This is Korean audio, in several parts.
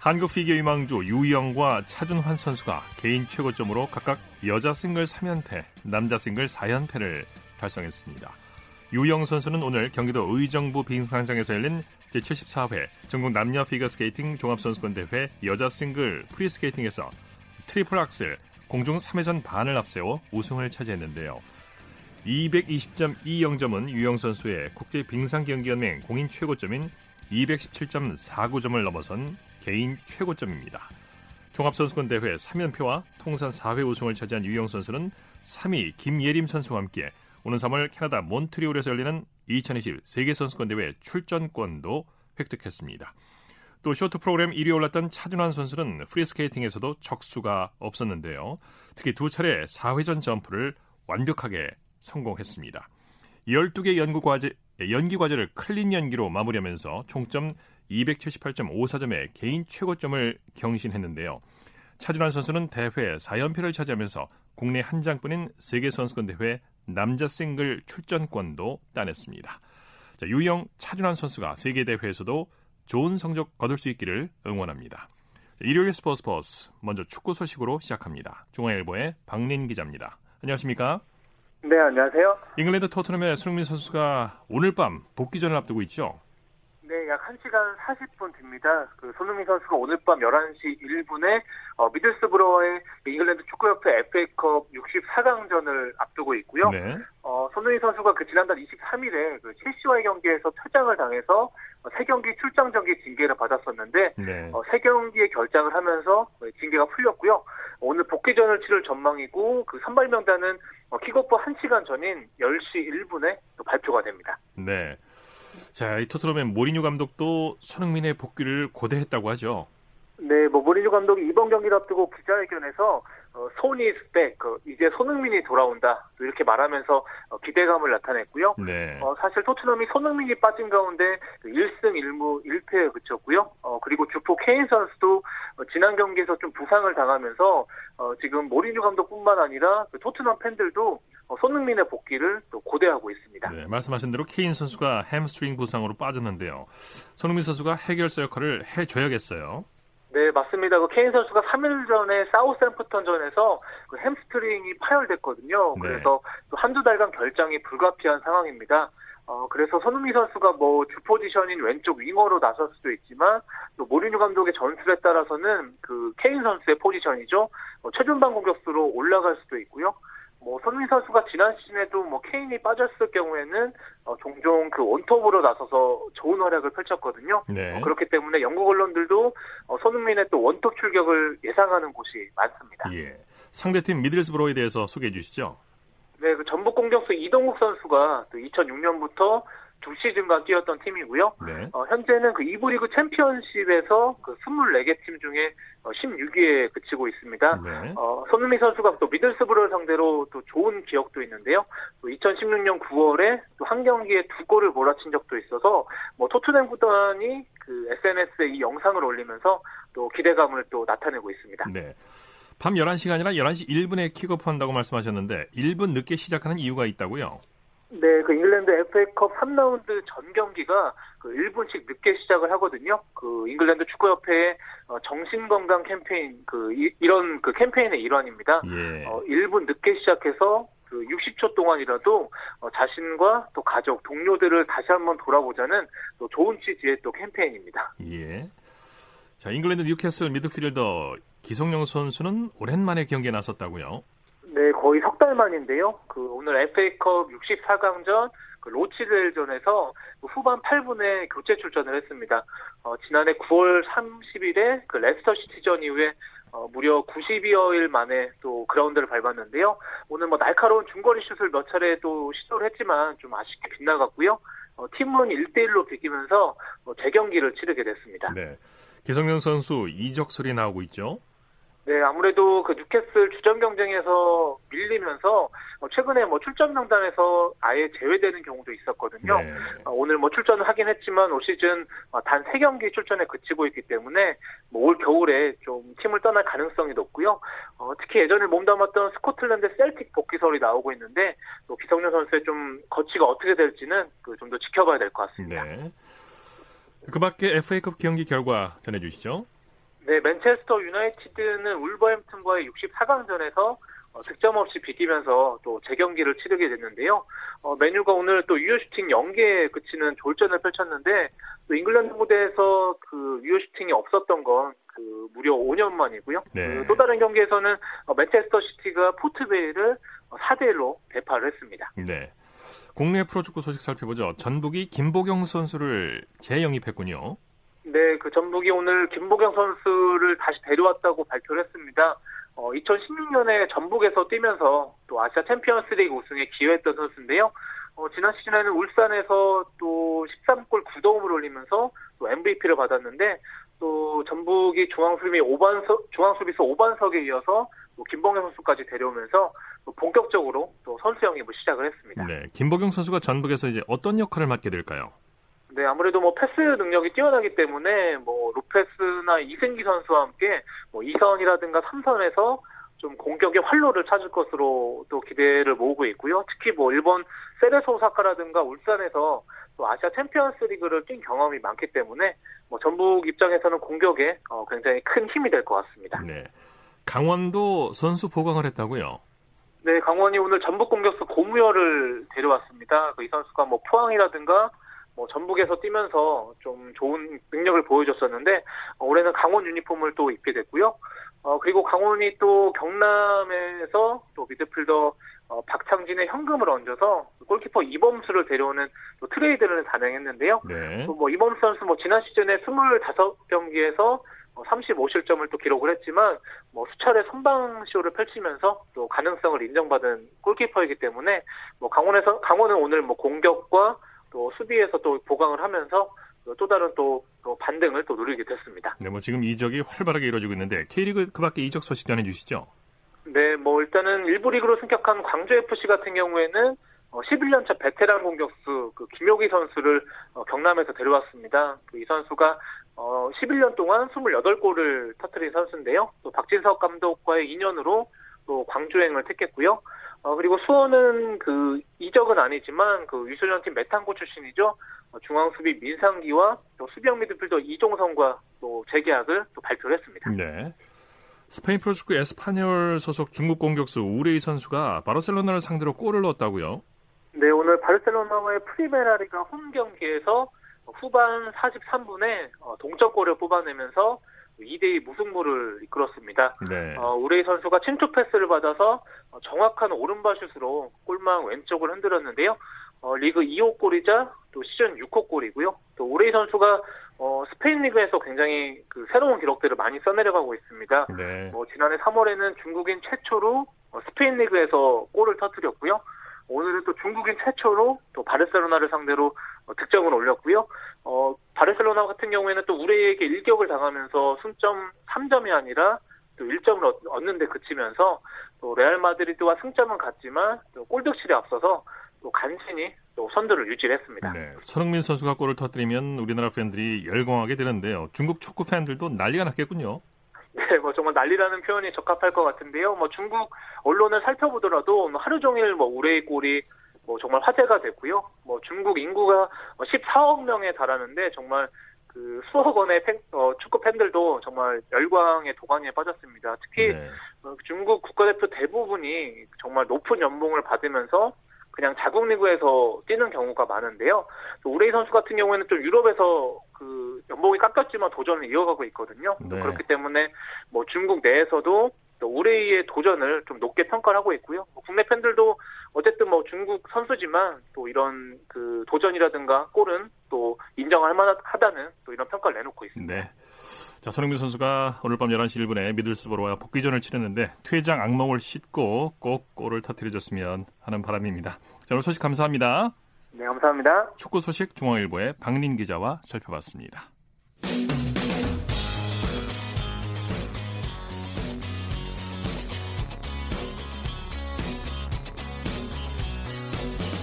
한국 피겨 유망주 유영과 차준환 선수가 개인 최고점으로 각각 여자 싱글 3연패, 남자 싱글 4연패를 달성했습니다. 유영 선수는 오늘 경기도 의정부 빙상장에서 열린 제74회 전국 남녀 피겨스케이팅 종합선수권대회 여자 싱글 프리스케이팅에서 트리플 악셀 공중 3회전 반을 앞세워 우승을 차지했는데요. 220.20점은 유영 선수의 국제 빙상경기연맹 공인 최고점인 217.49점을 넘어선 개인 최고점입니다. 종합선수권 대회 3연패와 통산 4회 우승을 차지한 유영 선수는 3위 김예림 선수와 함께 오는 3월 캐나다 몬트리올에서 열리는 2020 세계선수권 대회 출전권도 획득했습니다. 또 쇼트 프로그램 1위 올랐던 차준환 선수는 프리스케이팅에서도 적수가 없었는데요. 특히 두 차례 4회전 점프를 완벽하게 성공했습니다. 12개 연구 과제, 연기 과제를 클린 연기로 마무리하면서 총점 278.54점의 개인 최고점을 경신했는데요. 차준환 선수는 대회 4연패를 차지하면서 국내 한 장뿐인 세계선수권 대회 남자 싱글 출전권도 따냈습니다. 자, 유영 차준환 선수가 세계 대회에서도 좋은 성적 거둘 수 있기를 응원합니다. 자, 일요일 스포츠 버스 먼저 축구 소식으로 시작합니다. 중앙일보의 박린 기자입니다. 안녕하십니까? 네, 안녕하세요. 잉글랜드 토트넘의 손흥민 선수가 오늘 밤 복귀전을 앞두고 있죠. 네, 약 1시간 40분 뒤입니다. 그 손흥민 선수가 오늘 밤 11시 1분에 어, 미들스브로와의 잉글랜드 축구협회 FA컵 64강전을 앞두고 있고요. 네. 어, 손흥민 선수가 그 지난달 23일에 그 첼시와의 경기에서 퇴장을 당해서 어, 세 경기 출장 정지 징계를 받았었는데 네. 어, 세 경기에 결장을 하면서 징계가 풀렸고요. 오늘 복귀전을 치를 전망이고 그 선발 명단은 어, 킥오프 1시간 전인 10시 1분에 또 발표가 됩니다. 네. 자, 이 토트넘의 모리뉴 감독도 손흥민의 복귀를 고대했다고 하죠. 네, 뭐 모리뉴 감독이 이번 경기를 앞두고 기자회견에서 어, 손이 스펙, 그, 이제 손흥민이 돌아온다 이렇게 말하면서 어, 기대감을 나타냈고요. 네. 어, 사실 토트넘이 손흥민이 빠진 가운데 1승 그 1무 1패에 그쳤고요. 어, 그리고 주포 케인 선수도 어, 지난 경기에서 좀 부상을 당하면서 어, 지금 모리뉴 감독뿐만 아니라 그 토트넘 팬들도 어, 손흥민의 복귀를 또 고대하고 있습니다. 네, 말씀하신 대로 케인 선수가 햄스트링 부상으로 빠졌는데요. 손흥민 선수가 해결사 역할을 해줘야겠어요. 네, 맞습니다. 그 케인 선수가 3일 전에 사우스햄프턴전에서 그 햄스트링이 파열됐거든요. 네. 그래서 또 한두 달간 결장이 불가피한 상황입니다. 어, 그래서 손흥민 선수가 뭐 주 포지션인 왼쪽 윙어로 나설 수도 있지만 또 모리뉴 감독의 전술에 따라서는 그 케인 선수의 포지션이죠. 어, 최전방 공격수로 올라갈 수도 있고요. 뭐 손흥민 선수가 지난 시즌에도 뭐 케인이 빠졌을 경우에는 어, 종종 그 원톱으로 나서서 좋은 활약을 펼쳤거든요. 네. 어, 그렇기 때문에 영국 언론들도 어, 손흥민의 또 원톱 출격을 예상하는 곳이 많습니다. 예. 상대팀 미들스브로에 대해서 소개해 주시죠. 네, 그 전북 공격수 이동국 선수가 2006년부터 두 시즌간 뛰었던 팀이고요. 네. 어, 현재는 그 2부 리그 챔피언십에서 그 24개 팀 중에 16위에 어, 그치고 있습니다. 네. 어, 손흥민 선수가 또 미들스브를 상대로 또 좋은 기억도 있는데요. 또 2016년 9월에 또 한 경기에 두 골을 몰아친 적도 있어서 뭐 토트넘 구단이 그 SNS에 이 영상을 올리면서 또 기대감을 또 나타내고 있습니다. 네. 밤 11시가 아니라 11시 1분에 킥오프 한다고 말씀하셨는데 1분 늦게 시작하는 이유가 있다고요? 네, 그 잉글랜드 FA컵 3라운드 전 경기가 그 1분씩 늦게 시작을 하거든요. 그 잉글랜드 축구협회의 어, 정신건강 캠페인 그 이, 런 그 캠페인의 일환입니다. 예. 어, 1분 늦게 시작해서 그 60초 동안이라도 어, 자신과 또 가족, 동료들을 다시 한번 돌아보자는 또 좋은 취지의 또 캠페인입니다. 예. 자, 잉글랜드 뉴캐슬 미드필더 기성용 선수는 오랜만에 경기에 나섰다고요? 네, 거의 석 달 만인데요. 그 오늘 FA컵 64강전 그 로치델전에서 그 후반 8분에 교체 출전을 했습니다. 어, 지난해 9월 30일에 그 레스터 시티전 이후에 어, 무려 90여일 만에 또 그라운드를 밟았는데요. 오늘 뭐 날카로운 중거리 슛을 몇 차례 또 시도를 했지만 좀 아쉽게 빗나갔고요. 어, 팀은 1대1로 비기면서 어, 재경기를 치르게 됐습니다. 네. 기성용 선수 이적 소리 나오고 있죠? 네, 아무래도 그 뉴캐슬 주전 경쟁에서 밀리면서 어, 최근에 뭐 출전 명단에서 아예 제외되는 경우도 있었거든요. 네. 어, 오늘 뭐 출전을 하긴 했지만 올 시즌 어, 단 3경기 출전에 그치고 있기 때문에 뭐 올 겨울에 좀 팀을 떠날 가능성이 높고요. 어, 특히 예전에 몸담았던 스코틀랜드 셀틱 복귀설이 나오고 있는데 또 기성용 선수의 좀 거치가 어떻게 될지는 그 좀 더 지켜봐야 될 것 같습니다. 네. 그 밖에 FA컵 경기 결과 전해주시죠. 네, 맨체스터 유나이티드는 울버햄튼과의 64강전에서 어, 득점 없이 비기면서 또 재경기를 치르게 됐는데요. 어, 맨유가 오늘 또 유효 슈팅 0개에 그치는 졸전을 펼쳤는데 또 잉글랜드 무대에서 그 유효 슈팅이 없었던 건 그 무려 5년 만이고요. 네. 그 또 다른 경기에서는 어, 맨체스터 시티가 포트베일을 4대 1로 대파를 했습니다. 네. 국내 프로축구 소식 살펴보죠. 전북이 김보경 선수를 재영입했군요. 네, 그 전북이 오늘 김보경 선수를 다시 데려왔다고 발표를 했습니다. 어, 2016년에 전북에서 뛰면서 또 아시아 챔피언스리그 우승에 기여했던 선수인데요. 어, 지난 시즌에는 울산에서 또 13골 9도움을 올리면서 또 MVP를 받았는데 또 전북이 중앙수비 5반석 중앙수비수 5반석에 이어서 또 김보경 선수까지 데려오면서 또 본격적으로 또 선수 영입을 시작을 했습니다. 네, 김보경 선수가 전북에서 이제 어떤 역할을 맡게 될까요? 네, 아무래도 뭐 패스 능력이 뛰어나기 때문에 뭐 로페스나 이승기 선수와 함께 뭐 2선이라든가 3선에서 좀 공격의 활로를 찾을 것으로 또 기대를 모으고 있고요. 특히 뭐 일본 세레소 오사카라든가 울산에서 또 아시아 챔피언스 리그를 뛴 경험이 많기 때문에 뭐 전북 입장에서는 공격에 어 굉장히 큰 힘이 될 것 같습니다. 네. 강원도 선수 보강을 했다고요? 네, 강원이 오늘 전북 공격수 고무열을 데려왔습니다. 그 이 선수가 뭐 포항이라든가 뭐 전북에서 뛰면서 좀 좋은 능력을 보여줬었는데 어, 올해는 강원 유니폼을 또 입게 됐고요. 어, 그리고 강원이 또 경남에서 또 미드필더 어, 박창진의 현금을 얹어서 골키퍼 이범수를 데려오는 또 트레이드를 단행했는데요. 네. 또뭐 이범수 선수 뭐 지난 시즌에 25경기에서 35실점을 어, 또 기록을 했지만 뭐 수차례 선방쇼를 펼치면서 또 가능성을 인정받은 골키퍼이기 때문에 뭐 강원에서 강원은 오늘 뭐 공격과 또 수비에서 또 보강을 하면서 또 다른 또, 또 반등을 또 누리게 됐습니다. 네, 뭐 지금 이적이 활발하게 이루어지고 있는데 K리그 그 밖에 이적 소식 전해주시죠. 네, 뭐 일단은 일부 리그로 승격한 광주 FC 같은 경우에는 11년차 어, 베테랑 공격수 그 김효기 선수를 어, 경남에서 데려왔습니다. 그 이 선수가 11년 어, 동안 28골을 터뜨린 선수인데요. 또 박진석 감독과의 인연으로 또 광주행을 택했고요. 어, 그리고 수원은 그 이적은 아니지만 그 유소년 팀 메탄고 출신이죠. 어, 중앙 수비 민상기와 또 수비형 미드필더 이종성과 또 재계약을 또 발표를 했습니다. 네. 스페인 프로축구 에스파뇰 소속 중국 공격수 우레이 선수가 바르셀로나를 상대로 골을 넣었다고요? 네, 오늘 바르셀로나와의 프리메라리가 홈 경기에서 후반 43분에 어, 동점골을 뽑아내면서 2대2 무승부를 이끌었습니다. 네. 어, 우레이 선수가 침투 패스를 받아서 어, 정확한 오른발 슛으로 골망 왼쪽을 흔들었는데요. 어, 리그 2호 골이자 또 시즌 6호 골이고요. 또 우레이 선수가 어, 스페인 리그에서 굉장히 그 새로운 기록들을 많이 써내려가고 있습니다. 네. 뭐 지난해 3월에는 중국인 최초로 어, 스페인 리그에서 골을 터뜨렸고요. 오늘은 또 중국인 최초로 또 바르셀로나를 상대로 어, 득점을 올렸고요. 어, 바르셀로나 같은 경우에는 또 우레에게 일격을 당하면서 승점 3점이 아니라 또 1점을 얻는 데 그치면서 또 레알 마드리드와 승점은 같지만 또 골득실에 앞서서 또 간신히 또 선두를 유지했습니다. 네, 손흥민 선수가 골을 터뜨리면 우리나라 팬들이 열광하게 되는데요. 중국 축구 팬들도 난리가 났겠군요. 네, 뭐 정말 난리라는 표현이 적합할 것 같은데요. 뭐 중국 언론을 살펴보더라도 뭐 하루 종일 뭐 우레이 골이 뭐 정말 화제가 됐고요. 뭐 중국 인구가 14억 명에 달하는데 정말 그 수억 원의 팬, 어, 축구 팬들도 정말 열광의 도가니에 빠졌습니다. 특히 네. 어, 중국 국가대표 대부분이 정말 높은 연봉을 받으면서 그냥 자국 리그에서 뛰는 경우가 많은데요. 우레이 선수 같은 경우에는 좀 유럽에서 그 연봉이 깎였지만 도전을 이어가고 있거든요. 네. 그렇기 때문에 뭐 중국 내에서도 또 우레이의 도전을 좀 높게 평가를 하고 있고요. 뭐 국내 팬들도 어쨌든 뭐 중국 선수지만 또 이런 그 도전이라든가 골은 또 인정할 만하다는 또 이런 평가를 내놓고 있습니다. 네. 자, 손흥민 선수가 오늘 밤 11시 1분에 미들스버로와 복귀전을 치르는데 퇴장 악몽을 씻고 꼭 골을 터뜨려줬으면 하는 바람입니다. 자, 오늘 소식 감사합니다. 네, 감사합니다. 축구 소식 중앙일보의 박린 기자와 살펴봤습니다.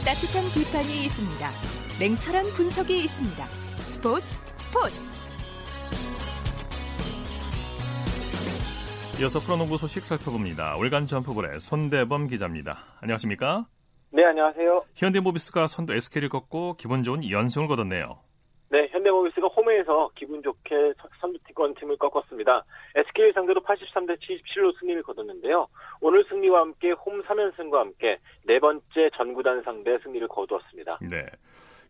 따뜻한 비판이 있습니다. 냉철한 분석이 있습니다. 스포츠 스포츠 이어서 프로농구 소식 살펴봅니다. 월간 점프볼의 손대범 기자입니다. 안녕하십니까? 네, 안녕하세요. 현대모비스가 선두 SK를 꺾고 기분 좋은 연승을 거뒀네요. 네, 현대모비스가 홈에서 기분 좋게 선두권 팀을 꺾었습니다. SK를 상대로 83대 77로 승리를 거뒀는데요. 오늘 승리와 함께 홈 3연승과 함께 네 번째 전구단 상대 승리를 거두었습니다. 네.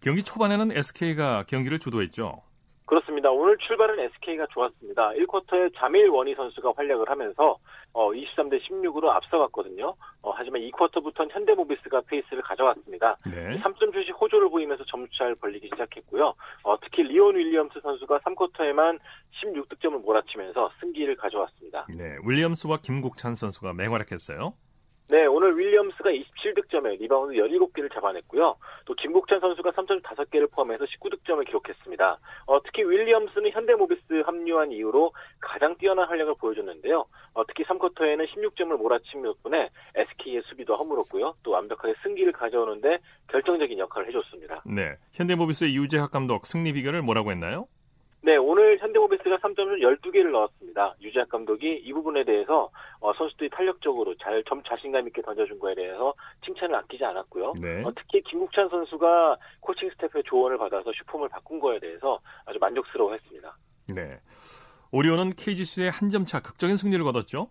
경기 초반에는 SK가 경기를 주도했죠. 그렇습니다. 오늘 출발은 SK가 좋았습니다. 1쿼터에 자밀 원희 선수가 활약을 하면서 어, 23대 16으로 앞서갔거든요. 어, 하지만 2쿼터부터는 현대모비스가 페이스를 가져왔습니다. 네. 3점 슛이 호조를 보이면서 점수차를 벌리기 시작했고요. 어, 특히 리온 윌리엄스 선수가 3쿼터에만 16득점을 몰아치면서 승기를 가져왔습니다. 네, 윌리엄스와 김국찬 선수가 맹활약했어요. 네, 오늘 윌리엄스가 27득점에 리바운드 17개를 잡아냈고요. 또 김국찬 선수가 3점 5개를 포함해서 19득점을 기록했습니다. 어, 특히 윌리엄스는 현대모비스 합류한 이후로 가장 뛰어난 활약을 보여줬는데요. 어, 특히 3쿼터에는 16점을 몰아친 덕분에 SK의 수비도 허물었고요. 또 완벽하게 승기를 가져오는데 결정적인 역할을 해줬습니다. 네, 현대모비스의 유재학 감독 승리 비결을 뭐라고 했나요? 네, 오늘 현대모비스가 3점을 12개를 넣었습니다. 유재학 감독이 이 부분에 대해서 어, 선수들이 탄력적으로 잘 점 자신감 있게 던져준 거에 대해서 칭찬을 아끼지 않았고요. 네. 어, 특히 김국찬 선수가 코칭 스태프의 조언을 받아서 슈폼을 바꾼 거에 대해서 아주 만족스러워했습니다. 네. 오리온은 KGC의 한 점 차 극적인 승리를 거뒀죠.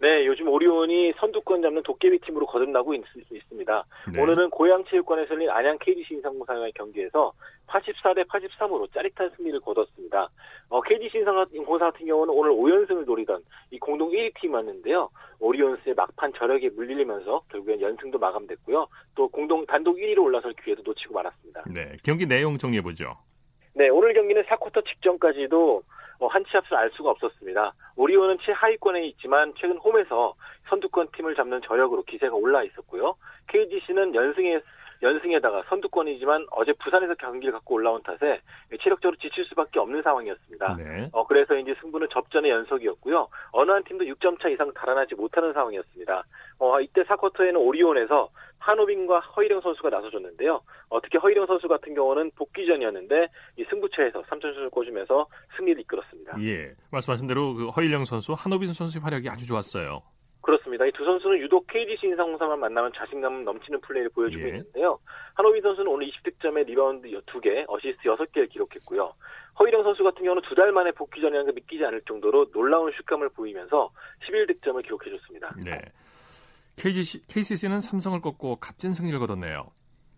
네, 요즘 오리온이 선두권 잡는 도깨비 팀으로 거듭나고 있, 습니다 네. 오늘은 고양체육관에서 열린 안양 KGC 인상공사와의 경기에서 84대 83으로 짜릿한 승리를 거뒀습니다. 어, KGC 인상공사 같은 경우는 오늘 5연승을 노리던 이 공동 1위 팀이었는데요. 오리온스의 막판 저력에 물리면서 결국엔 연승도 마감됐고요. 또 공동 단독 1위로 올라설 기회도 놓치고 말았습니다. 네, 경기 내용 정리해보죠. 네, 오늘 경기는 4쿼터 직전까지도 뭐 한치 앞을 알 수가 없었습니다. 오리온은 최하위권에 있지만 최근 홈에서 선두권 팀을 잡는 저력으로 기세가 올라 있었고요. KGC는 연승에 연승에다가 선두권이지만 어제 부산에서 경기를 갖고 올라온 탓에 체력적으로 지칠 수밖에 없는 상황이었습니다. 네. 어, 그래서 이제 승부는 접전의 연속이었고요. 어느 한 팀도 6점 차 이상 달아나지 못하는 상황이었습니다. 어, 이때 4쿼터에는 오리온에서 한호빈과 허이령 선수가 나서줬는데요. 어, 특히 허이령 선수 같은 경우는 복귀전이었는데 이 승부처에서 3점슛을 꽂으면서 승리를 이끌었습니다. 예, 말씀하신 대로 그 허일영 선수, 한호빈 선수의 활약이 아주 좋았어요. 그렇습니다. 이 두 선수는 유독 KGC 인삼공사만 만나면 자신감 넘치는 플레이를 보여주고 예. 있는데요. 한호빈 선수는 오늘 20득점에 리바운드 2개, 어시스트 6개를 기록했고요. 허일영 선수 같은 경우는 두 달 만에 복귀 전이라는 게 믿기지 않을 정도로 놀라운 슛감을 보이면서 11득점을 기록해줬습니다. 네. KGC, KCC는 삼성을 꺾고 값진 승리를 거뒀네요.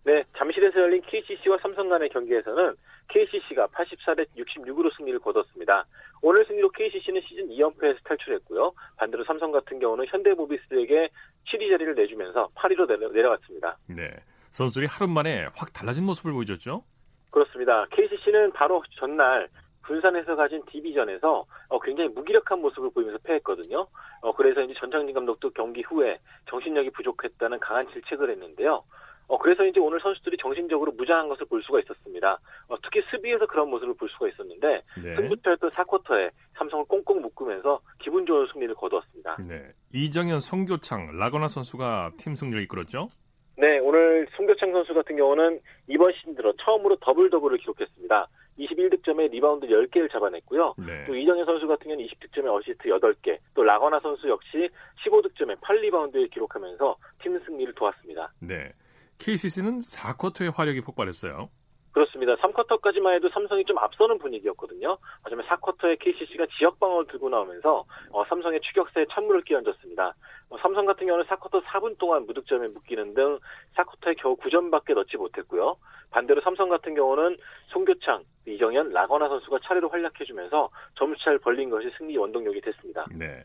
네, 잠실에서 열린 KCC와 삼성 간의 경기에서는 KCC가 84대 66으로 승리를 거뒀습니다. 오늘 승리로 KCC는 시즌 2연패에서 탈출했고요. 반대로 삼성 같은 경우는 현대모비스에게 7위 자리를 내주면서 8위로 내려, 갔습니다 네, 선수들이 하루 만에 확 달라진 모습을 보여줬죠? 그렇습니다. KCC는 바로 전날 군산에서 가진 디비전에서 어, 굉장히 무기력한 모습을 보이면서 패했거든요. 어, 그래서 이제 전창진 감독도 경기 후에 정신력이 부족했다는 강한 질책을 했는데요. 어, 그래서 이제 오늘 선수들이 정신적으로 무장한 것을 볼 수가 있었습니다. 어, 특히 수비에서 그런 모습을 볼 수가 있었는데 네. 승부처였던 4쿼터에 삼성을 꽁꽁 묶으면서 기분 좋은 승리를 거두었습니다. 네. 이정현, 송교창, 라건아 선수가 팀 승리를 이끌었죠? 네, 오늘 송교창 선수 같은 경우는 이번 시즌 들어 처음으로 더블 더블을 기록했습니다. 21득점에 리바운드 10개를 잡아냈고요. 네. 또 이정현 선수 같은 경우는 20득점에 어시스트 8개, 또 라건아 선수 역시 15득점에 8리바운드를 기록하면서 팀 승리를 도왔습니다. 네. KCC는 4쿼터에 화력이 폭발했어요. 그렇습니다. 3쿼터까지만 해도 삼성이 좀 앞서는 분위기였거든요. 하지만 4쿼터에 KCC가 지역 방어를 들고 나오면서 어, 삼성의 추격세에 찬물을 끼얹었습니다. 어, 삼성 같은 경우는 4쿼터 4분 동안 무득점에 묶이는 등 4쿼터에 겨우 9점밖에 넣지 못했고요. 반대로 삼성 같은 경우는 송교창, 이정현, 라거나 선수가 차례로 활약해주면서 점수차를 벌린 것이 승리 원동력이 됐습니다. 네.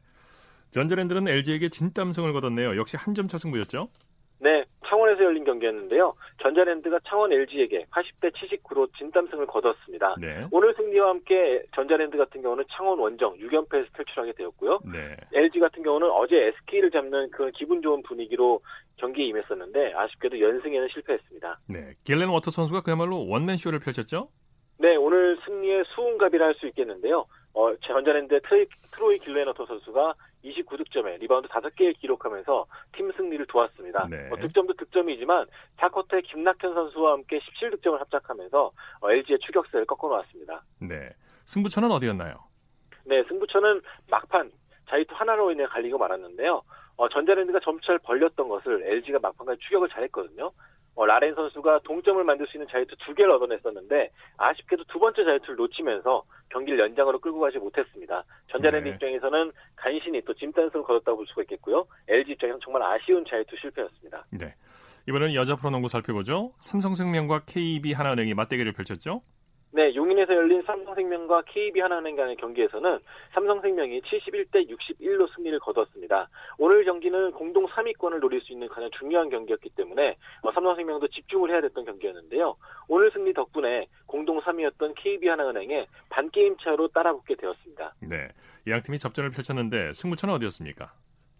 전자랜드는 LG에게 진땀승을 거뒀네요. 역시 한 점 차 승부였죠? 네, 창원에서 열린 경기였는데요. 전자랜드가 창원 LG에게 80대 79로 진땀승을 거뒀습니다. 네. 오늘 승리와 함께 전자랜드 같은 경우는 창원 원정 6연패에서 탈출하게 되었고요. 네. LG 같은 경우는 어제 SK를 잡는 그 기분 좋은 분위기로 경기에 임했었는데 아쉽게도 연승에는 실패했습니다. 네, 길렌워터 선수가 그야말로 원맨 쇼를 펼쳤죠? 네, 오늘 승리의 수훈갑이라 할 수 있겠는데요. 어, 전자랜드의 트로이, 트로이 길렌워터 선수가 29득점에 리바운드 5개를 기록하면서 팀 승리를 도왔습니다. 네. 어, 득점도 득점이지만 4쿼터에 김낙현 선수와 함께 17득점을 합작하면서 어, LG의 추격세를 꺾어놓았습니다. 네. 승부처는 어디였나요? 네, 승부처는 막판 자유투 하나로 인해 갈리고 말았는데요. 어, 전자랜드가 점차를 벌렸던 것을 LG가 막판까지 추격을 잘했거든요. 어, 라렌 선수가 동점을 만들 수 있는 자유투 두 개를 얻어냈었는데 아쉽게도 두 번째 자유투를 놓치면서 경기를 연장으로 끌고 가지 못했습니다. 전자랜드 네. 입장에서는 간신히 또 진단승을 거뒀다고 볼 수가 있겠고요. LG 입장에서는 정말 아쉬운 자유투 실패였습니다. 네. 이번에는 여자 프로농구 살펴보죠. 삼성생명과 KB 하나은행이 맞대결을 펼쳤죠. 네, 용인에서 열린 삼성생명과 KB 하나은행 간의 경기에서는 삼성생명이 71대 61로 승리를 거뒀습니다. 오늘 경기는 공동 3위권을 노릴 수 있는 가장 중요한 경기였기 때문에 어, 삼성생명도 집중을 해야 됐던 경기였는데요. 오늘 승리 덕분에 공동 3위였던 KB 하나은행에 반게임 차로 따라붙게 되었습니다. 네, 양 팀이 접전을 펼쳤는데 승부처는 어디였습니까?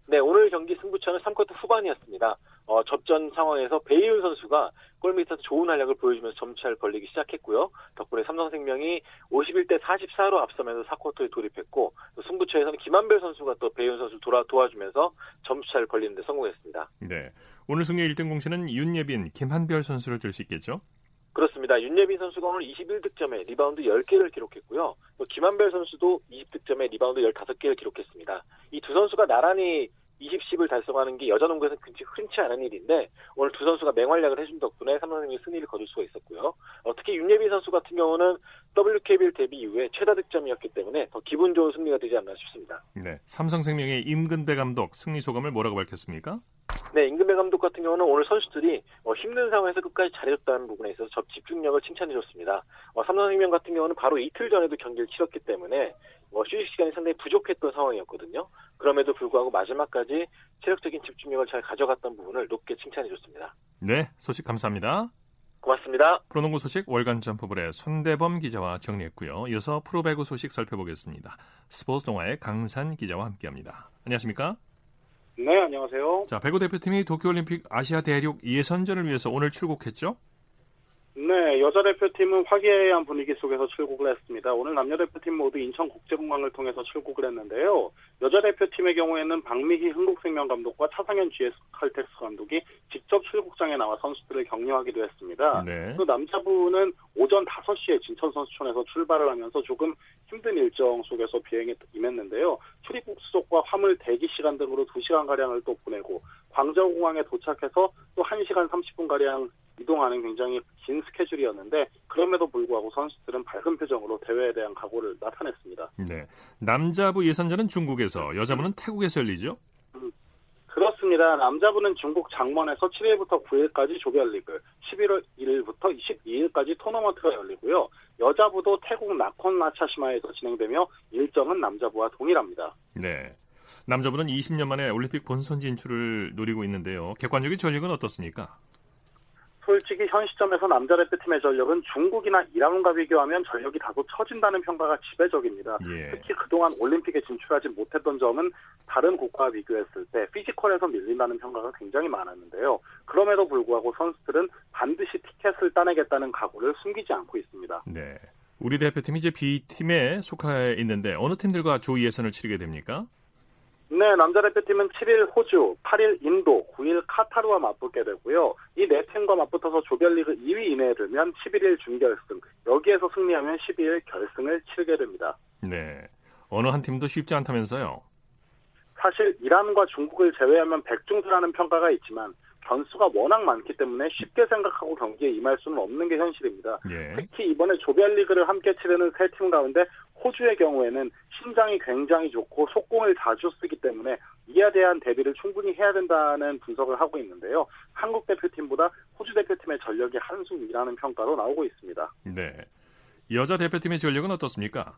네, 오늘 경기 승부처는 3쿼터 후반이었습니다. 어, 접전 상황에서 베이윤 선수가 골밑에서 좋은 활약을 보여주면서 점차를 벌리기 시작했고요. 덕분에 삼성생명이 51대 44로 앞서면서 4쿼터에 돌입했고 승부처에서는 김한별 선수가 또 베이윤 선수를 돌아, 도와주면서 점차를 벌리는 데 성공했습니다. 네, 오늘 승리 1등 공신은 윤예빈, 김한별 선수를 들 수 있겠죠? 그렇습니다. 윤예빈 선수가 오늘 21득점에 리바운드 10개를 기록했고요. 또 김한별 선수도 20득점에 리바운드 15개를 기록했습니다. 이 두 선수가 나란히 20, 10을 달성하는 게 여자 농구에서 굉장히 흔치 않은 일인데 오늘 두 선수가 맹활약을 해준 덕분에 삼성생명이 승리를 거둘 수가 있었고요. 어, 특히 윤예빈 선수 같은 경우는 WKBL 데뷔 이후에 최다 득점이었기 때문에 더 기분 좋은 승리가 되지 않나 싶습니다. 네, 삼성생명의 임근배 감독 승리 소감을 뭐라고 밝혔습니까? 네, 임금배 감독 같은 경우는 오늘 선수들이 어, 힘든 상황에서 끝까지 잘해줬다는 부분에 있어서 접 집중력을 칭찬해줬습니다. 어, 삼성생명 같은 경우는 바로 이틀 전에도 경기를 치렀기 때문에 어, 휴식 시간이 상당히 부족했던 상황이었거든요. 그럼에도 불구하고 마지막까지 체력적인 집중력을 잘 가져갔던 부분을 높게 칭찬해줬습니다. 네, 소식 감사합니다. 고맙습니다. 프로농구 소식 월간 점프볼의 손대범 기자와 정리했고요. 이어서 프로배구 소식 살펴보겠습니다. 스포츠 동아의 강산 기자와 함께합니다. 안녕하십니까? 네, 안녕하세요. 자, 배구 대표팀이 도쿄올림픽 아시아 대륙 예선전을 위해서 오늘 출국했죠? 네, 여자 대표팀은 화기애애한 분위기 속에서 출국을 했습니다. 오늘 남녀 대표팀 모두 인천국제공항을 통해서 출국을 했는데요. 여자 대표팀의 경우에는 박미희 흥국생명 감독과 차상현 GS 칼텍스 감독이 직접 출국장에 나와 선수들을 격려하기도 했습니다. 네. 또 남자부는 오전 5시에 진천 선수촌에서 출발을 하면서 조금 힘든 일정 속에서 비행에 임했는데요. 출입국 수속과 화물 대기 시간 등으로 2시간가량을 또 보내고 광저우공항에 도착해서 또 1시간 30분가량 이동하는 굉장히 긴 스케줄이었는데 그럼에도 불구하고 선수들은 밝은 표정으로 대회에 대한 각오를 나타냈습니다. 네. 남자부 예선전은 중국에서, 여자부는 태국에서 열리죠? 음, 그렇습니다. 남자부는 중국 장먼에서 7일부터 9일까지 조별리그, 11월 1일부터 22일까지 토너먼트가 열리고요. 여자부도 태국 나콘 나차시마에서 진행되며 일정은 남자부와 동일합니다. 네. 남자부는 20년 만에 올림픽 본선 진출을 노리고 있는데요. 객관적인 전력은 어떻습니까? 솔직히 현 시점에서 남자 대표팀의 전력은 중국이나 이란과 비교하면 전력이 다소 처진다는 평가가 지배적입니다. 예. 특히 그동안 올림픽에 진출하지 못했던 점은 다른 국가와 비교했을 때 피지컬에서 밀린다는 평가가 굉장히 많았는데요. 그럼에도 불구하고 선수들은 반드시 티켓을 따내겠다는 각오를 숨기지 않고 있습니다. 네. 우리 대표팀이 이제 B팀에 속해 있는데 어느 팀들과 조 2예선을 치르게 됩니까? 네, 남자 대표팀은 7일 호주, 8일 인도, 9일 카타르와 맞붙게 되고요. 이 네 팀과 맞붙어서 조별리그 2위 이내에 들면 11일 준결승, 여기에서 승리하면 12일 결승을 치르게 됩니다. 네, 어느 한 팀도 쉽지 않다면서요? 사실 이란과 중국을 제외하면 백중수라는 평가가 있지만 변수가 워낙 많기 때문에 쉽게 생각하고 경기에 임할 수는 없는 게 현실입니다. 예. 특히 이번에 조별리그를 함께 치르는 세 팀 가운데 호주의 경우에는 신장이 굉장히 좋고 속공을 자주 쓰기 때문에 이에 대한 대비를 충분히 해야 된다는 분석을 하고 있는데요. 한국 대표팀보다 호주 대표팀의 전력이 한수 위라는 평가로 나오고 있습니다. 네. 여자 대표팀의 전력은 어떻습니까?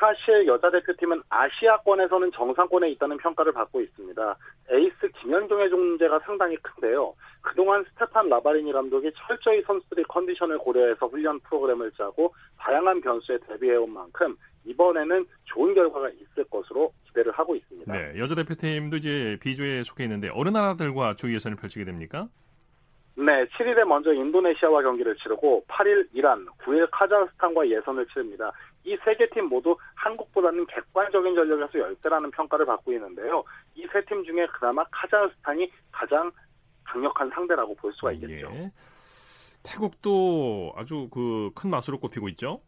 사실 여자 대표팀은 아시아권에서는 정상권에 있다는 평가를 받고 있습니다. 에이스 김연경의 존재가 상당히 큰데요. 그동안 스테판 라바리니 감독이 철저히 선수들의 컨디션을 고려해서 훈련 프로그램을 짜고 다양한 변수에 대비해온 만큼 이번에는 좋은 결과가 있을 것으로 기대를 하고 있습니다. 네, 여자 대표팀도 이제 B조에 속해 있는데 어느 나라들과 조 예선을 펼치게 됩니까? 네, 7일에 먼저 인도네시아와 경기를 치르고 8일 이란, 9일 카자흐스탄과 예선을 치릅니다. 이 세 개 팀 모두 한국보다는 객관적인 전력에서 열세라는 평가를 받고 있는데요. 이 세 팀 중에 그나마 카자흐스탄이 가장 강력한 상대라고 볼 수가 있겠죠. 예. 태국도 아주 그 큰 맛으로 꼽히고 있죠.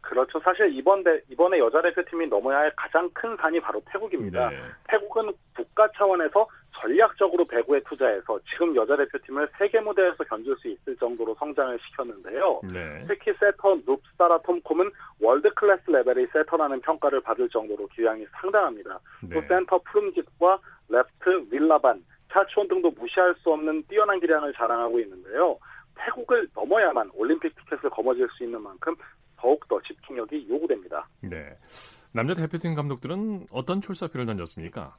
그렇죠. 사실 이번 대, 이번에 여자 대표팀이 넘어야 할 가장 큰 산이 바로 태국입니다. 네. 태국은 국가 차원에서 전략적으로 배구에 투자해서 지금 여자 대표팀을 세계 무대에서 견줄 수 있을 정도로 성장을 시켰는데요. 네. 특히 세터 눕사라 톰콤은 월드 클래스 레벨의 세터라는 평가를 받을 정도로 기량이 상당합니다. 네. 또 센터 푸름짓과 레프트 윌라반, 차치원 등도 무시할 수 없는 뛰어난 기량을 자랑하고 있는데요. 태국을 넘어야만 올림픽 티켓을 거머쥘 수 있는 만큼 집중력이 요구됩니다. 네. 남자 대표팀 감독들은 어떤 출사표를 던졌습니까?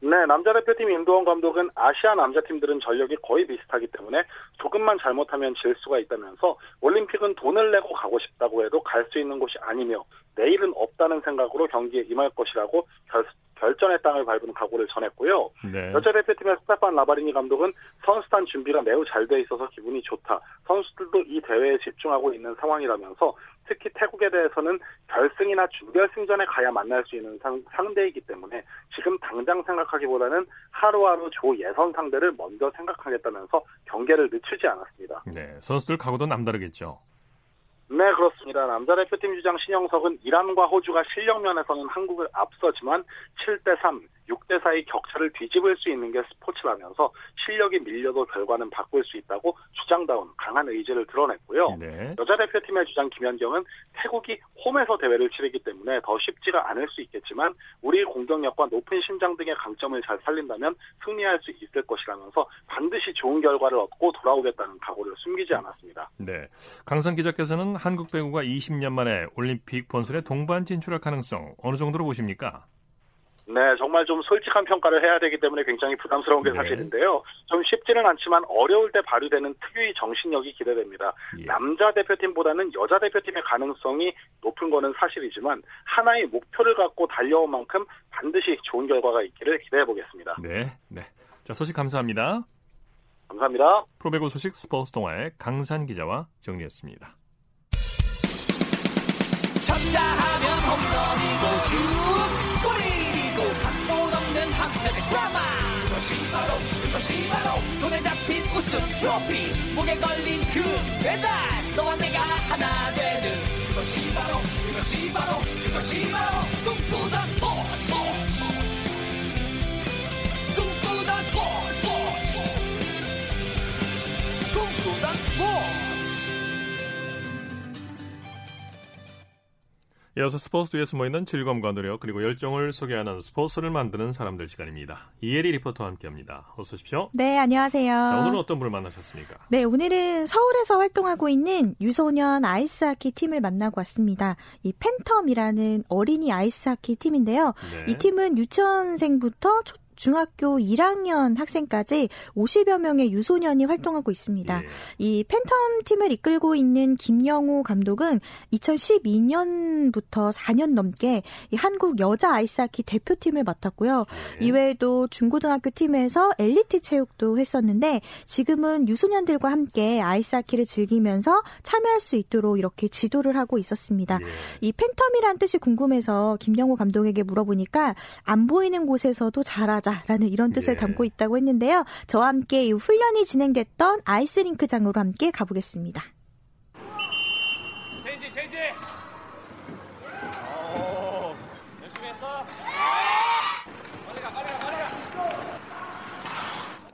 네, 남자 대표팀 임도원 감독은 아시아 남자팀들은 전력이 거의 비슷하기 때문에 조금만 잘못하면 질 수가 있다면서 올림픽은 돈을 내고 가고 싶다고 해도 갈 수 있는 곳이 아니며 내일은 없다는 생각으로 경기에 임할 것이라고 결, 결전의 땅을 밟은 각오를 전했고요. 네. 여자 대표팀의 스테판 라바리니 감독은 선수단 준비가 매우 잘 돼 있어서 기분이 좋다. 선수들도 이 대회에 집중하고 있는 상황이라면서 특히 태국에 대해서는 결승이나 준결승전에 가야 만날 수 있는 상, 상대이기 때문에 지금 당장 생각하기보다는 하루하루 조 예선 상대를 먼저 생각하겠다면서 경계를 늦추지 않았습니다. 네, 선수들 각오도 남다르겠죠. 네, 그렇습니다. 남자 대표팀 주장 신영석은 이란과 호주가 실력 면에서는 한국을 앞서지만 7대 3, 6대 4의 격차를 뒤집을 수 있는 게 스포츠라면서 실력이 밀려도 결과는 바꿀 수 있다고 주장다운 강한 의지를 드러냈고요. 네. 여자 대표팀의 주장 김연경은 태국이 홈에서 대회를 치르기 때문에 더 쉽지가 않을 수 있겠지만 우리 공격력과 높은 신장 등의 강점을 잘 살린다면 승리할 수 있을 것이라면서 반드시 좋은 결과를 얻고 돌아오겠다는 각오를 숨기지 않았습니다. 네. 강선 기자께서는 한국 배구가 20년 만에 올림픽 본선에 동반 진출할 가능성 어느 정도로 보십니까? 네, 정말 좀 솔직한 평가를 해야 되기 때문에 굉장히 부담스러운 게 네. 사실인데요. 좀 쉽지는 않지만 어려울 때 발휘되는 특유의 정신력이 기대됩니다. 예. 남자 대표팀보다는 여자 대표팀의 가능성이 높은 거는 사실이지만 하나의 목표를 갖고 달려온 만큼 반드시 좋은 결과가 있기를 기대해 보겠습니다. 네, 네. 자, 소식 감사합니다. 감사합니다. 프로배구 소식 스포츠 동아의 강산 기자와 정리했습니다. 한편의 드라마. 그것이 바로 그것이 바로 손에 잡힌 우승 트로피. 목에 걸린 그 배달. 너와 내가 하나 되는. 그것이 바로 그것이 바로 그것이 바로. 꿈꾸던 이어서 스포츠 뒤에 숨어있는 즐거움과 노력 그리고 열정을 소개하는 스포츠를 만드는 사람들 시간입니다. 이혜리 리포터와 함께합니다. 어서 오십시오. 네, 안녕하세요. 자, 오늘은 어떤 분을 만나셨습니까? 네, 오늘은 서울에서 활동하고 있는 유소년 아이스하키 팀을 만나고 왔습니다. 이 팬텀이라는 어린이 아이스하키 팀인데요. 네. 이 팀은 유치원생부터 초, 중학교 1학년 학생까지 50여 명의 유소년이 활동하고 있습니다. 예. 이 팬텀 팀을 이끌고 있는 김영호 감독은 2012년부터 4년 넘게 한국 여자 아이스하키 대표팀을 맡았고요. 예. 이외에도 중고등학교 팀에서 엘리트 체육도 했었는데 지금은 유소년들과 함께 아이스하키를 즐기면서 참여할 수 있도록 이렇게 지도를 하고 있었습니다. 예. 이 팬텀이란 뜻이 궁금해서 김영호 감독에게 물어보니까 안 보이는 곳에서도 잘하자 라는 이런 뜻을 예. 담고 있다고 했는데요. 저와 함께 이 훈련이 진행됐던 아이스링크장으로 함께 가보겠습니다. 체인지, 체인지. 오, 열심히 했어.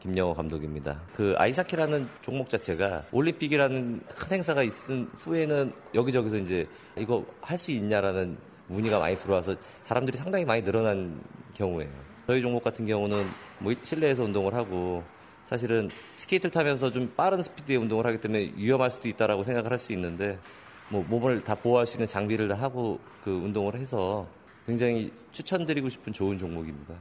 김영호 감독입니다. 그 아이스하키라는 종목 자체가 올림픽이라는 큰 행사가 있은 후에는 여기저기서 이제 이거 할 수 있냐라는 문의가 많이 들어와서 사람들이 상당히 많이 늘어난 경우예요. 저희 종목 같은 경우는 뭐 실내에서 운동을 하고 사실은 스케이트를 타면서 좀 빠른 스피드의 운동을 하기 때문에 위험할 수도 있다라고 생각을 할 수 있는데 뭐 몸을 다 보호할 수 있는 장비를 다 하고 그 운동을 해서 굉장히 추천드리고 싶은 좋은 종목입니다.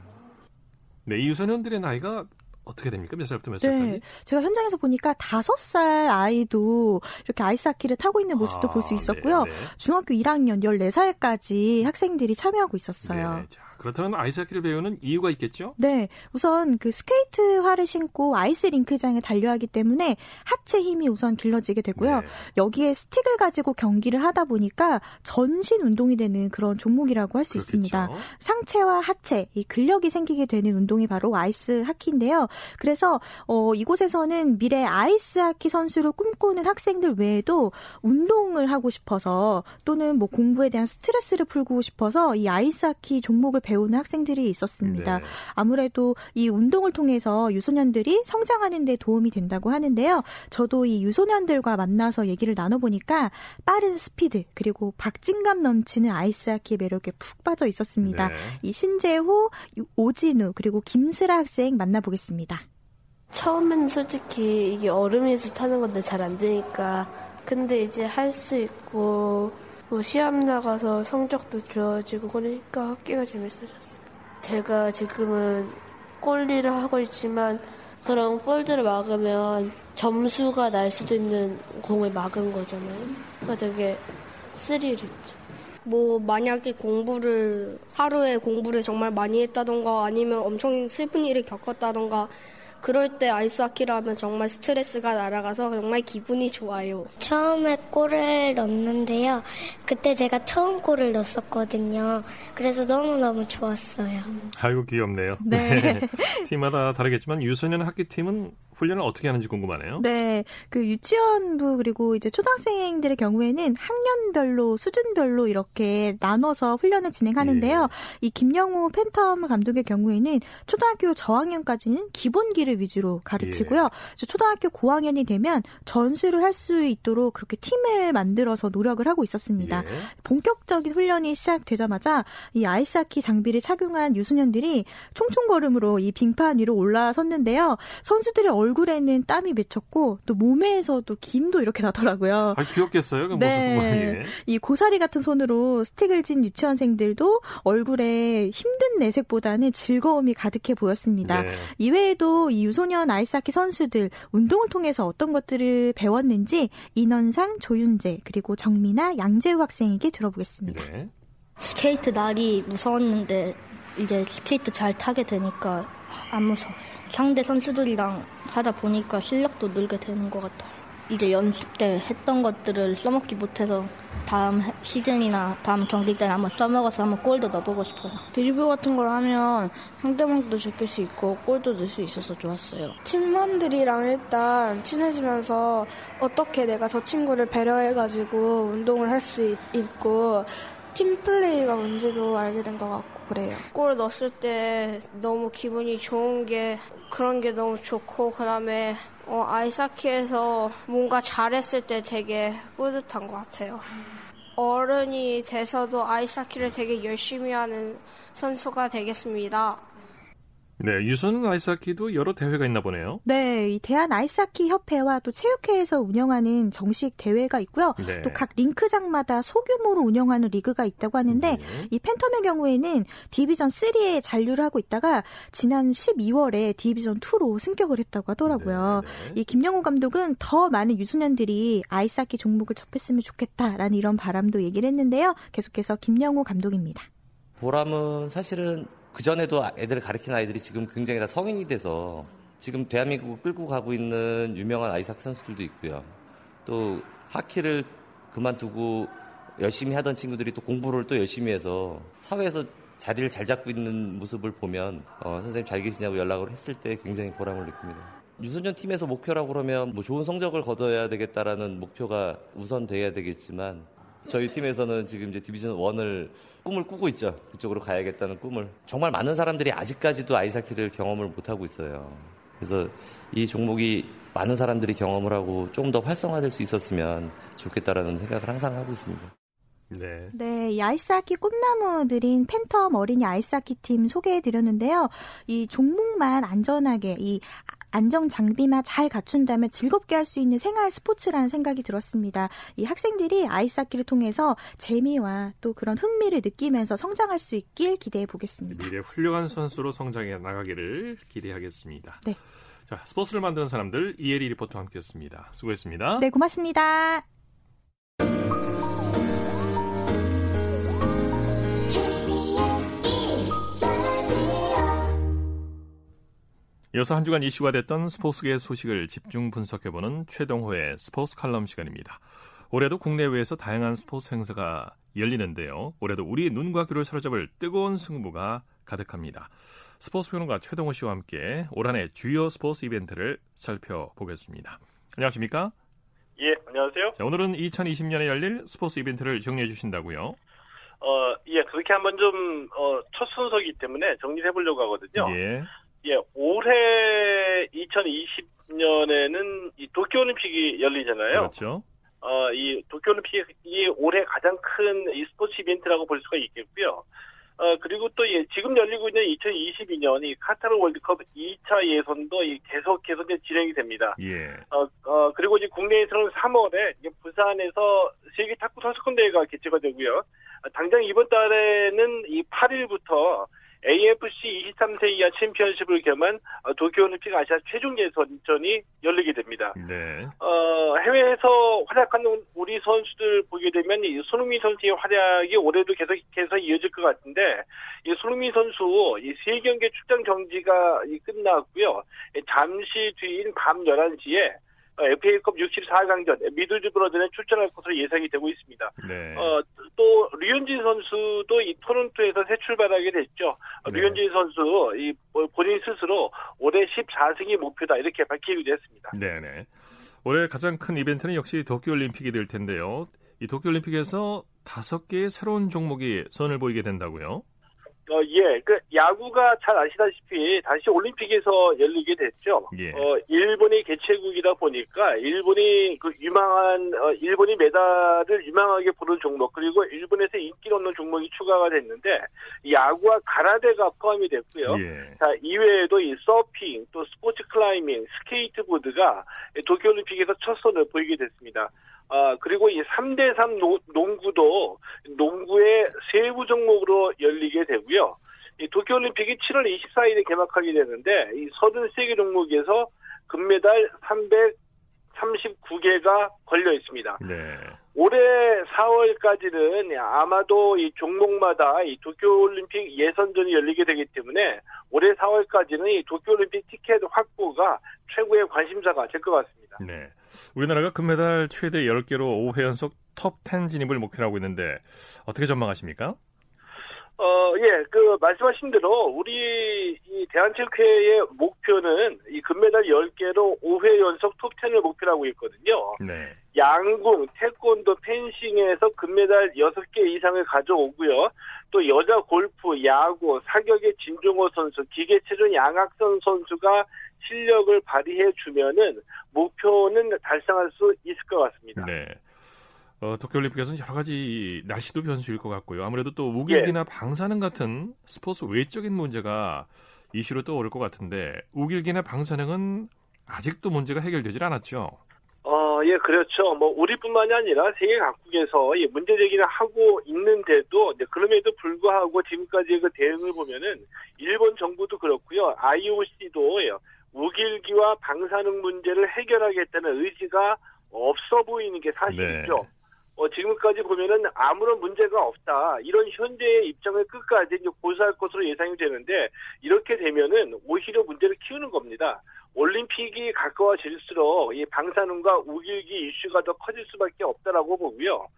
네, 이 유소년들의 나이가 어떻게 됩니까? 몇 살부터 몇 살까지? 네, 제가 현장에서 보니까 다섯 살 아이도 이렇게 아이스하키를 타고 있는 모습도 아, 볼수 있었고요. 네, 네. 중학교 1학년 14살까지 학생들이 참여하고 있었어요. 네, 자, 그렇다면 아이스하키를 배우는 이유가 있겠죠? 네. 우선 그 스케이트화를 신고 아이스 링크장에 달려야 하기 때문에 하체 힘이 우선 길러지게 되고요. 네. 여기에 스틱을 가지고 경기를 하다 보니까 전신 운동이 되는 그런 종목이라고 할 수 있습니다. 상체와 하체, 이 근력이 생기게 되는 운동이 바로 아이스 하키인데요. 그래서 어, 이곳에서는 미래 아이스 하키 선수를 꿈꾸는 학생들 외에도 운동을 하고 싶어서 또는 뭐 공부에 대한 스트레스를 풀고 싶어서 이 아이스 하키 종목을 배우는 학생들이 있었습니다. 네. 아무래도 이 운동을 통해서 유소년들이 성장하는 데 도움이 된다고 하는데요. 저도 이 유소년들과 만나서 얘기를 나눠보니까 빠른 스피드 그리고 박진감 넘치는 아이스하키 매력에 푹 빠져 있었습니다. 네. 이 신재호, 오진우 그리고 김슬아 학생 만나보겠습니다. 처음에는 솔직히 이게 얼음에서 타는 건데 잘 안 되니까 근데 이제 할 수 있고 뭐 시합 나가서 성적도 좋아지고 그러니까 학기가 재밌어졌어요. 제가 지금은 골리를 하고 있지만 그런 골들을 막으면 점수가 날 수도 있는 공을 막은 거잖아요. 그러니까 되게 스릴 있죠. 뭐 만약에 공부를 하루에 공부를 정말 많이 했다던가 아니면 엄청 슬픈 일을 겪었다던가 그럴 때 아이스하키를 하면 정말 스트레스가 날아가서 정말 기분이 좋아요. 처음에 골을 넣는데요. 그때 제가 처음 골을 넣었거든요. 그래서 너무너무 좋았어요. 아이고 귀엽네요. 네. 네. 팀마다 다르겠지만 유소년 학기팀은 훈련을 어떻게 하는지 궁금하네요. 네. 그 유치원부 그리고 이제 초등학생들의 경우에는 학년별로 수준별로 이렇게 나눠서 훈련을 진행하는데요. 예. 이 김영호 팬텀 감독의 경우에는 초등학교 저학년까지는 기본기를 위주로 가르치고요. 예. 초등학교 고학년이 되면 전수를 할 수 있도록 그렇게 팀을 만들어서 노력을 하고 있었습니다. 예. 본격적인 훈련이 시작되자마자 이 아이스하키 장비를 착용한 유소년들이 총총걸음으로 이 빙판 위로 올라섰는데요. 선수들의 얼 얼굴에는 땀이 맺혔고 또 몸에서도 김도 이렇게 나더라고요. 아, 귀엽겠어요. 그 네. 모습 보니. 이 고사리 같은 손으로 스틱을 진 유치원생들도 얼굴에 힘든 내색보다는 즐거움이 가득해 보였습니다. 네. 이외에도 이 유소년 아이스하키 선수들 운동을 통해서 어떤 것들을 배웠는지 인원상 조윤재 그리고 정민아 양재우 학생에게 들어보겠습니다. 네. 스케이트 날이 무서웠는데 이제 스케이트 잘 타게 되니까 안 무서워요. 상대 선수들이랑 하다 보니까 실력도 늘게 되는 것 같아요. 이제 연습 때 했던 것들을 써먹지 못해서 다음 시즌이나 다음 경기 때는 한번 써먹어서 한번 골도 넣어보고 싶어요. 드리블 같은 걸 하면 상대방도 제낄 수 있고 골도 넣을 수 있어서 좋았어요. 팀원들이랑 일단 친해지면서 어떻게 내가 저 친구를 배려해가지고 운동을 할 수 있고 팀 플레이가 뭔지도 알게 된 것 같고 그래요. 골 넣었을 때 너무 기분이 좋은 게 그런 게 너무 좋고 그다음에 어, 아이스하키에서 뭔가 잘했을 때 되게 뿌듯한 것 같아요. 어른이 돼서도 아이스하키를 되게 열심히 하는 선수가 되겠습니다. 네, 유소년 아이스하키도 여러 대회가 있나 보네요. 네, 이 대한 아이스하키 협회와 또 체육회에서 운영하는 정식 대회가 있고요. 네. 또 각 링크장마다 소규모로 운영하는 리그가 있다고 하는데 네. 이 팬텀의 경우에는 division 3에 잔류를 하고 있다가 지난 12월에 division 2로 승격을 했다고 하더라고요. 네, 네. 이 김영호 감독은 더 많은 유소년들이 아이스하키 종목을 접했으면 좋겠다라는 이런 바람도 얘기를 했는데요. 계속해서 김영호 감독입니다. 보람은 사실은 그전에도 애들을 가르친 아이들이 지금 굉장히 다 성인이 돼서 지금 대한민국을 끌고 가고 있는 유명한 아이스하키 선수들도 있고요. 또 하키를 그만두고 열심히 하던 친구들이 또 공부를 또 열심히 해서 사회에서 자리를 잘 잡고 있는 모습을 보면 어, 선생님 잘 계시냐고 연락을 했을 때 굉장히 보람을 느낍니다. 유소년 팀에서 목표라고 그러면 뭐 좋은 성적을 거둬야 되겠다라는 목표가 우선 돼야 되겠지만 저희 팀에서는 지금 이제 디비전 1을 꿈을 꾸고 있죠. 그쪽으로 가야겠다는 꿈을. 정말 많은 사람들이 아직까지도 아이스하키를 경험을 못하고 있어요. 그래서 이 종목이 많은 사람들이 경험을 하고 좀 더 활성화될 수 있었으면 좋겠다라는 생각을 항상 하고 있습니다. 네. 네, 이 아이스하키 꿈나무들인 팬텀 어린이 아이스하키 팀 소개해 드렸는데요. 이 종목만 안전하게 이 안정 장비만 잘 갖춘다면 즐겁게 할 수 있는 생활 스포츠라는 생각이 들었습니다. 이 학생들이 아이스하키를 통해서 재미와 또 그런 흥미를 느끼면서 성장할 수 있길 기대해 보겠습니다. 미래 훌륭한 선수로 성장해 나가기를 기대하겠습니다. 네. 자, 스포츠를 만드는 사람들 이혜리 리포터와 함께했습니다. 수고했습니다. 네, 고맙습니다. 이어서 한 주간 이슈가 됐던 스포츠계 소식을 집중 분석해보는 최동호의 스포츠 칼럼 시간입니다. 올해도 국내외에서 다양한 스포츠 행사가 열리는데요. 올해도 우리 눈과 귀를 사로잡을 뜨거운 승부가 가득합니다. 스포츠 평론가 최동호 씨와 함께 올 한해 주요 스포츠 이벤트를 살펴보겠습니다. 안녕하십니까? 예, 안녕하세요. 자, 오늘은 2020년에 열릴 스포츠 이벤트를 정리해 주신다고요? 어, 예, 그렇게 한번 좀, 어, 첫 순서이기 때문에 정리해 보려고 하거든요. 예. 예, 올해 2020년에는 이 도쿄올림픽이 열리잖아요. 그렇죠. 어, 이 도쿄올림픽이 올해 가장 큰 이 스포츠 이벤트라고 볼 수가 있겠고요. 어, 그리고 또 예, 지금 열리고 있는 2022년 이 카타르 월드컵 2차 예선도 이 계속해서 이제 진행이 됩니다. 예. 어, 어, 그리고 이제 국내에서는 3월에 이제 부산에서 세계 탁구 선수권 대회가 개최가 되고요. 아, 당장 이번 달에는 이 8일부터 AFC 23세 이하 챔피언십을 겸한 어, 도쿄올림픽 아시아 최종 예선전이 열리게 됩니다. 네. 어, 해외에서 활약하는 우리 선수들 보게 되면 이 손흥민 선수의 활약이 올해도 계속해서 이어질 것 같은데 이 손흥민 선수 이 세 경기 출장 정지가 끝났고요. 잠시 뒤인 밤 11시에 FA컵 64강전 미들즈 브러전에 출전할 것으로 예상이 되고 있습니다. 네. 어, 또 류현진 선수도 이 토론토에서 새 출발하게 됐죠. 네. 류현진 선수 이 본인 스스로 올해 14승이 목표다 이렇게 밝히기도 했습니다. 네네. 올해 가장 큰 이벤트는 역시 도쿄올림픽이 될 텐데요. 이 도쿄올림픽에서 다섯 개의 새로운 종목이 선을 보이게 된다고요? 어, 예, 그 야구가 잘 아시다시피 다시 올림픽에서 열리게 됐죠. 예. 어, 일본이 개최국이다 보니까 일본이 그 유망한 어, 일본이 메달을 유망하게 보는 종목 그리고 일본에서 인기 있는 종목이 추가가 됐는데 야구와 가라데가 포함이 됐고요. 예. 자 이외에도 이 서핑, 또 스포츠 클라이밍, 스케이트보드가 도쿄 올림픽에서 첫 선을 보이게 됐습니다. 아, 그리고 이 3대3 농구도 농구의 세부 종목으로 열리게 되고요. 이 도쿄올림픽이 7월 24일에 개막하게 되는데 이 33개 종목에서 금메달 339개가 걸려 있습니다. 네. 올해 4월까지는 아마도 이 종목마다 이 도쿄올림픽 예선전이 열리게 되기 때문에 올해 4월까지는 이 도쿄올림픽 티켓 확보가 최고의 관심사가 될 것 같습니다. 네. 우리나라가 금메달 최대 10개로 5회 연속 톱10 진입을 목표로 하고 있는데 어떻게 전망하십니까? 어, 예, 그, 말씀하신 대로, 우리, 이 대한체육회의 목표는 이 금메달 10개로 5회 연속 톱10을 목표로 하고 있거든요. 네. 양궁, 태권도, 펜싱에서 금메달 6개 이상을 가져오고요. 또 여자 골프, 야구, 사격의 진종호 선수, 기계체전 양학선 선수가 실력을 발휘해 주면은 목표는 달성할 수 있을 것 같습니다. 네. 어, 도쿄올림픽에서는 여러 가지 날씨도 변수일 것 같고요. 아무래도 또 우길기나 예. 방사능 같은 스포츠 외적인 문제가 이슈로 떠오를 것 같은데 우길기나 방사능은 아직도 문제가 해결되질 않았죠. 어, 예, 그렇죠. 뭐, 우리뿐만이 아니라 세계 각국에서 이 문제 제기를 하고 있는데도, 그럼에도 불구하고 지금까지의 그 대응을 보면은, 일본 정부도 그렇고요. IOC도 우길기와 방사능 문제를 해결하겠다는 의지가 없어 보이는 게 사실이죠. 네. 어, 지금까지 보면은 아무런 문제가 없다. 이런 현재의 입장을 끝까지 이제 고수할 것으로 예상이 되는데, 이렇게 되면은 오히려 문제를 키우는 겁니다. 올림픽이 가까워질수록 이 방사능과 우길기 이슈가 더 커질 수밖에 없다라고 보고요.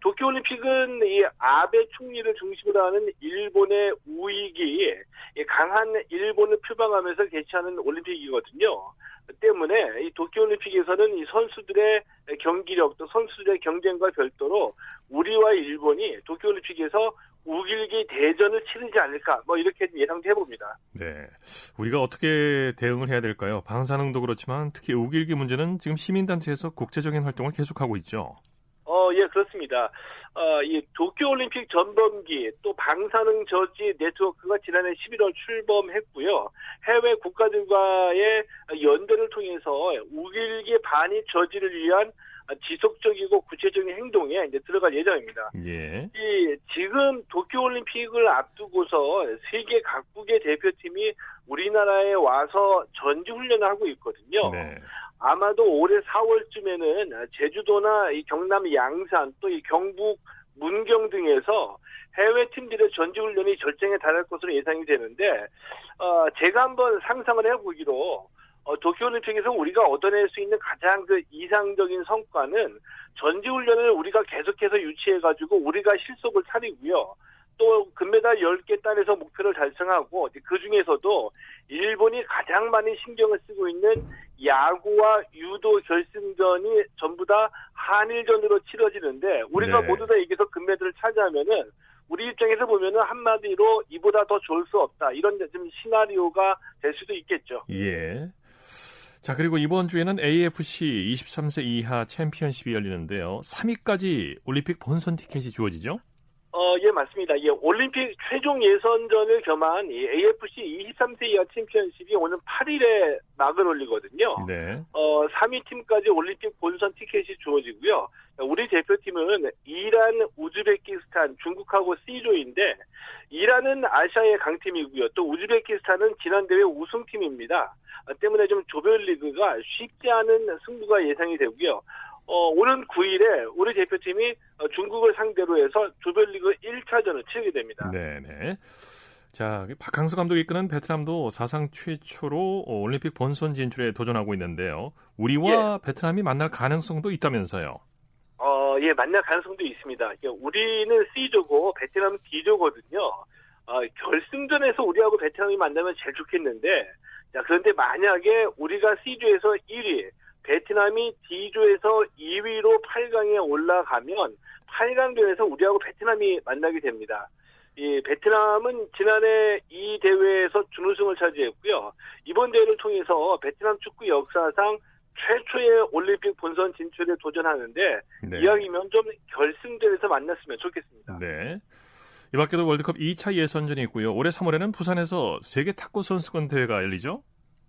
도쿄올림픽은 이 아베 총리를 중심으로 하는 일본의 우익이 이 강한 일본을 표방하면서 개최하는 올림픽이거든요. 때문에 이 도쿄올림픽에서는 이 선수들의 경기력 또 선수들의 경쟁과 별도로 우리와 일본이 도쿄올림픽에서 우길기 대전을 치르지 않을까 뭐 이렇게 예상해 봅니다. 네. 우리가 어떻게 대응을 해야 될까요? 방사능도 그렇지만 특히 우길기 문제는 지금 시민단체에서 국제적인 활동을 계속하고 있죠. 어, 예, 그렇습니다. 어, 이 도쿄올림픽 전범기 또 방사능 저지 네트워크가 지난해 11월 출범했고요. 해외 국가들과의 연대를 통해서 우길기 반입 저지를 위한 지속적이고 구체적인 행동에 이제 들어갈 예정입니다. 예. 이 지금 도쿄올림픽을 앞두고서 세계 각국의 대표팀이 우리나라에 와서 전지 훈련을 하고 있거든요. 네. 아마도 올해 4월쯤에는 제주도나 이 경남 양산 또 이 경북 문경 등에서 해외 팀들의 전지훈련이 절정에 달할 것으로 예상이 되는데 어, 제가 한번 상상을 해보기로 어, 도쿄올림픽에서 우리가 얻어낼 수 있는 가장 그 이상적인 성과는 전지훈련을 우리가 계속해서 유치해가지고 우리가 실속을 차리고요. 또 금메달 10개 따내서 목표를 달성하고 그 중에서도 일본이 가장 많이 신경을 쓰고 있는 야구와 유도 결승전이 전부 다 한일전으로 치러지는데 우리가 네. 모두 다 여기서 금메달을 차지하면은 우리 입장에서 보면은 한마디로 이보다 더 좋을 수 없다 이런 좀 시나리오가 될 수도 있겠죠. 예. 자, 그리고 이번 주에는 AFC 23세 이하 챔피언십이 열리는데요. 3위까지 올림픽 본선 티켓이 주어지죠? 어, 예, 맞습니다. 예, 올림픽 최종 예선전을 겸한 이 AFC 23세 이하 챔피언십이 오는 8일에 막을 올리거든요. 네. 어, 3위 팀까지 올림픽 본선 티켓이 주어지고요. 우리 대표팀은 이란, 우즈베키스탄, 중국하고 C조인데 이란은 아시아의 강팀이고요. 또 우즈베키스탄은 지난 대회 우승팀입니다. 어, 때문에 좀 조별리그가 쉽지 않은 승부가 예상이 되고요. 어, 오는 9일에 우리 대표팀이 어, 중국을 상대로 해서 조별리그 1차전을 치르게 됩니다. 네네. 자, 박항서 감독이 이끄는 베트남도 사상 최초로 어, 올림픽 본선 진출에 도전하고 있는데요. 우리와 베트남이 만날 가능성도 있다면서요. 어, 예, 만날 가능성도 있습니다. 예, 우리는 C조고 베트남은 D조거든요. 어, 결승전에서 우리하고 베트남이 만나면 제일 좋겠는데, 자, 그런데 만약에 우리가 C조에서 1위, 베트남이 D조에서 2위로 8강에 올라가면 8강전에서 우리하고 베트남이 만나게 됩니다. 이 베트남은 지난해 이 대회에서 준우승을 차지했고요. 이번 대회를 통해서 베트남 축구 역사상 최초의 올림픽 본선 진출에 도전하는데 네. 이왕이면 좀 결승전에서 만났으면 좋겠습니다. 네. 이 밖에도 월드컵 2차 예선전이 있고요. 올해 3월에는 부산에서 세계 탁구 선수권 대회가 열리죠?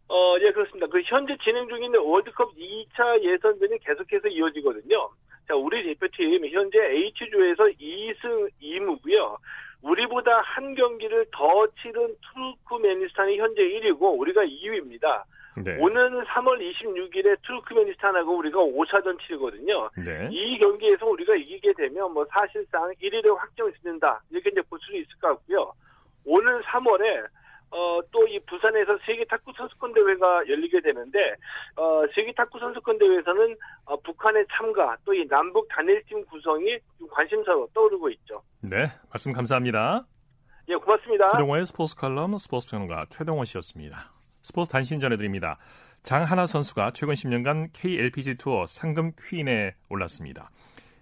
어, 예, 그렇습니다. 그 현재 진행 중인 월드컵 2차 예선전이 계속해서 이어지거든요. 자, 우리 대표팀 현재 H조에서 2승 2무고요. 우리보다 한 경기를 더 치른 투르크메니스탄이 현재 1위고 우리가 2위입니다. 네. 오는 3월 26일에 투르크메니스탄하고 우리가 5차전 치르거든요. 네. 이 경기에서 우리가 이기게 되면 뭐 사실상 1위를 확정짓는다 이렇게 이제 볼 수는 있을 것 같고요. 오는 3월에 어, 또 이 부산에서 세계 탁구 선수권 대회가 열리게 되는데 어, 세계 탁구 선수권 대회에서는 어, 북한의 참가 또 이 남북 단일팀 구성이 좀 관심사로 떠오르고 있죠. 네. 말씀 감사합니다. 예, 고맙습니다. 최동호의 스포츠 칼럼 스포츠 평론가 최동호 씨였습니다. 스포츠 단신 전해드립니다. 장하나 선수가 최근 10년간 KLPG 투어 상금 퀸에 올랐습니다.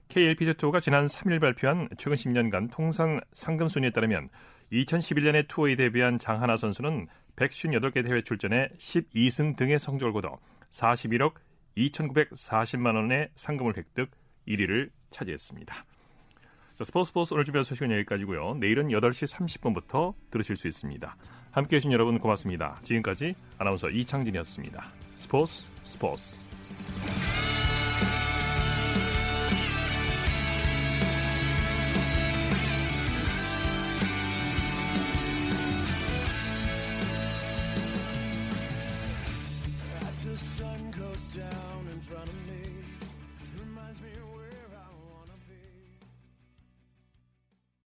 KLPG 투어가 지난 3일 발표한 최근 10년간 통상 상금 순위에 따르면 2011년에 투어에 데뷔한 장하나 선수는 158개 대회 출전에 12승 등의 성적을 거둬 41억 2,940만 원의 상금을 획득 1위를 차지했습니다. 자, 스포츠 스포츠 오늘 준비한 소식은 여기까지고요. 내일은 8시 30분부터 들으실 수 있습니다. 함께해 주신 여러분 고맙습니다. 지금까지 아나운서 이창진이었습니다. 스포츠 스포츠